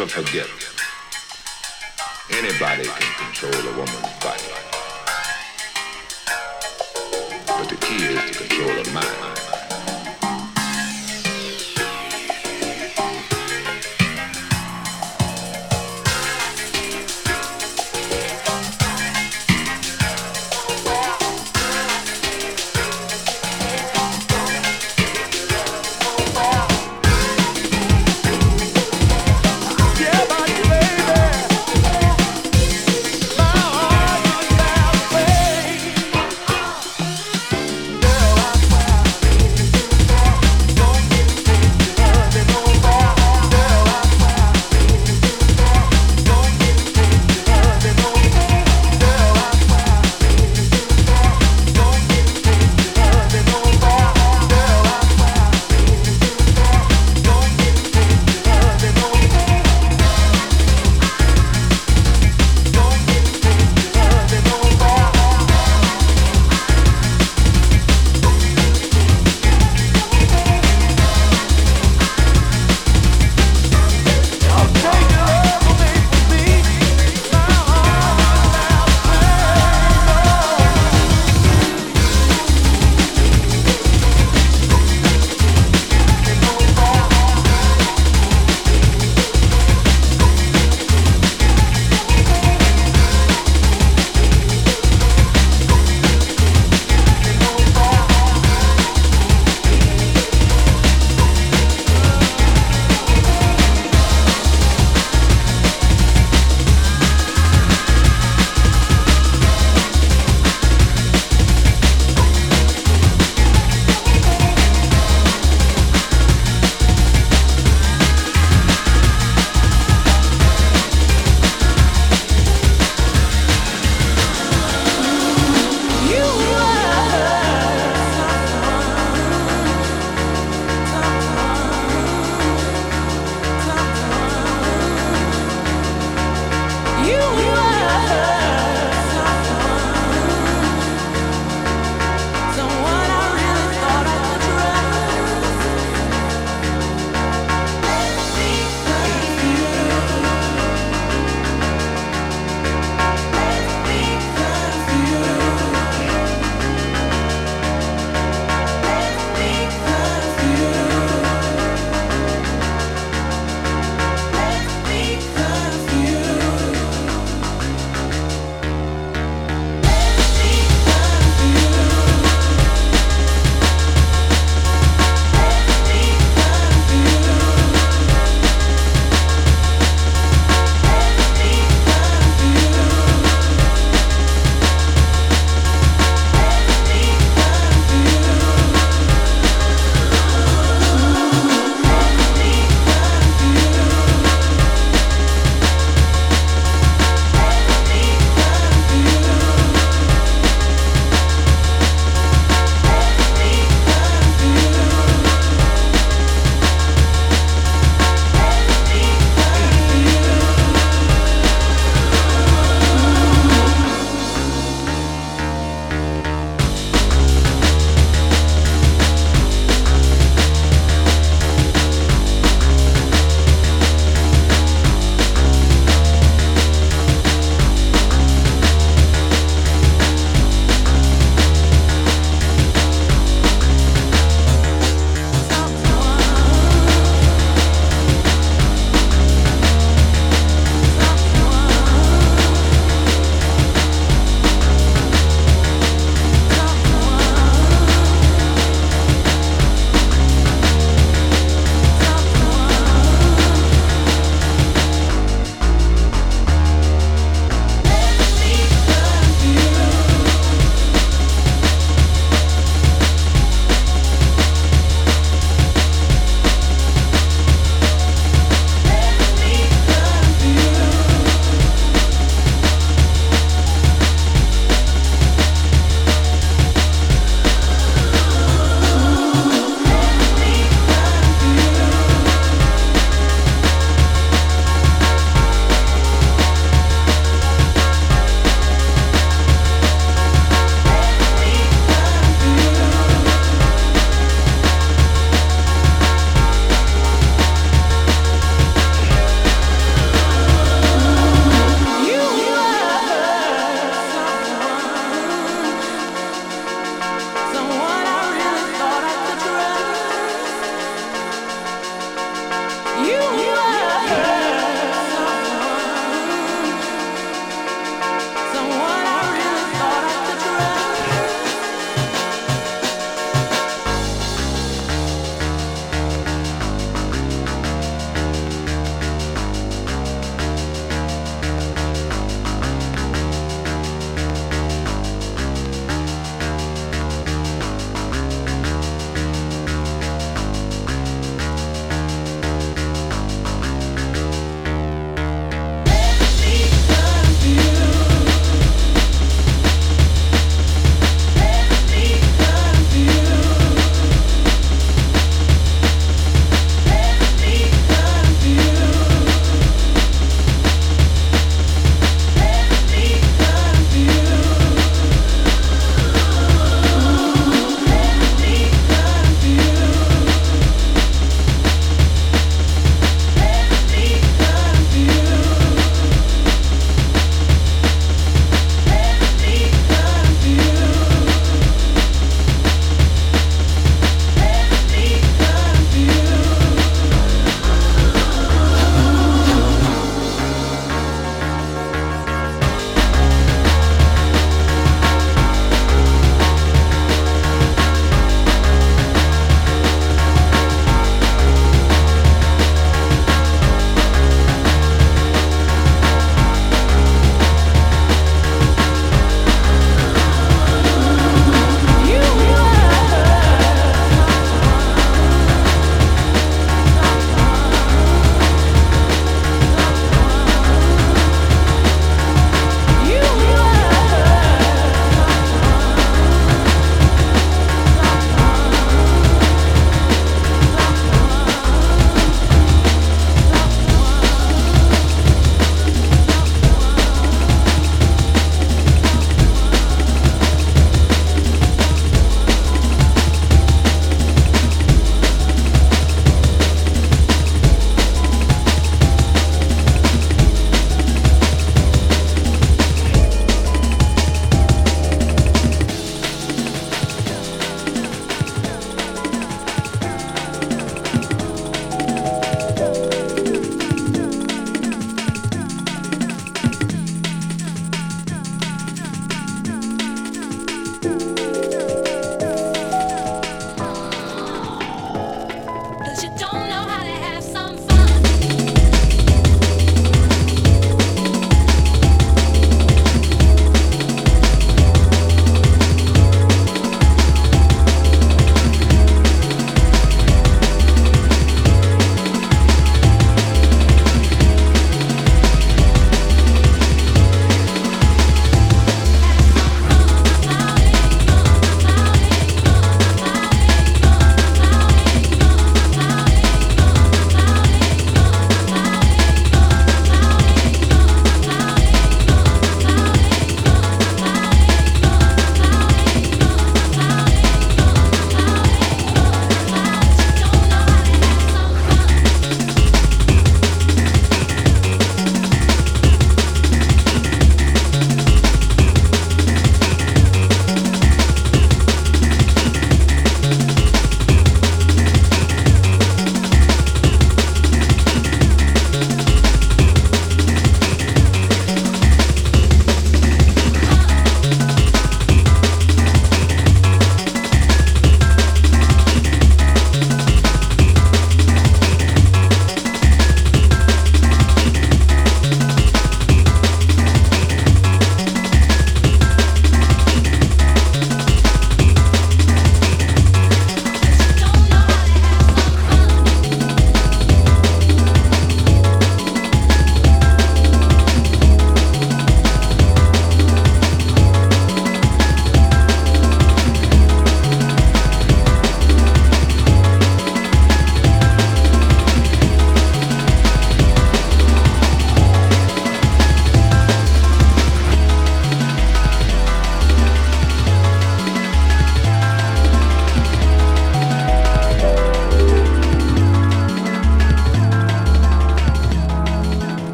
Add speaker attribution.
Speaker 1: Never forget, anybody can control a woman's body. But the key is to control her mind.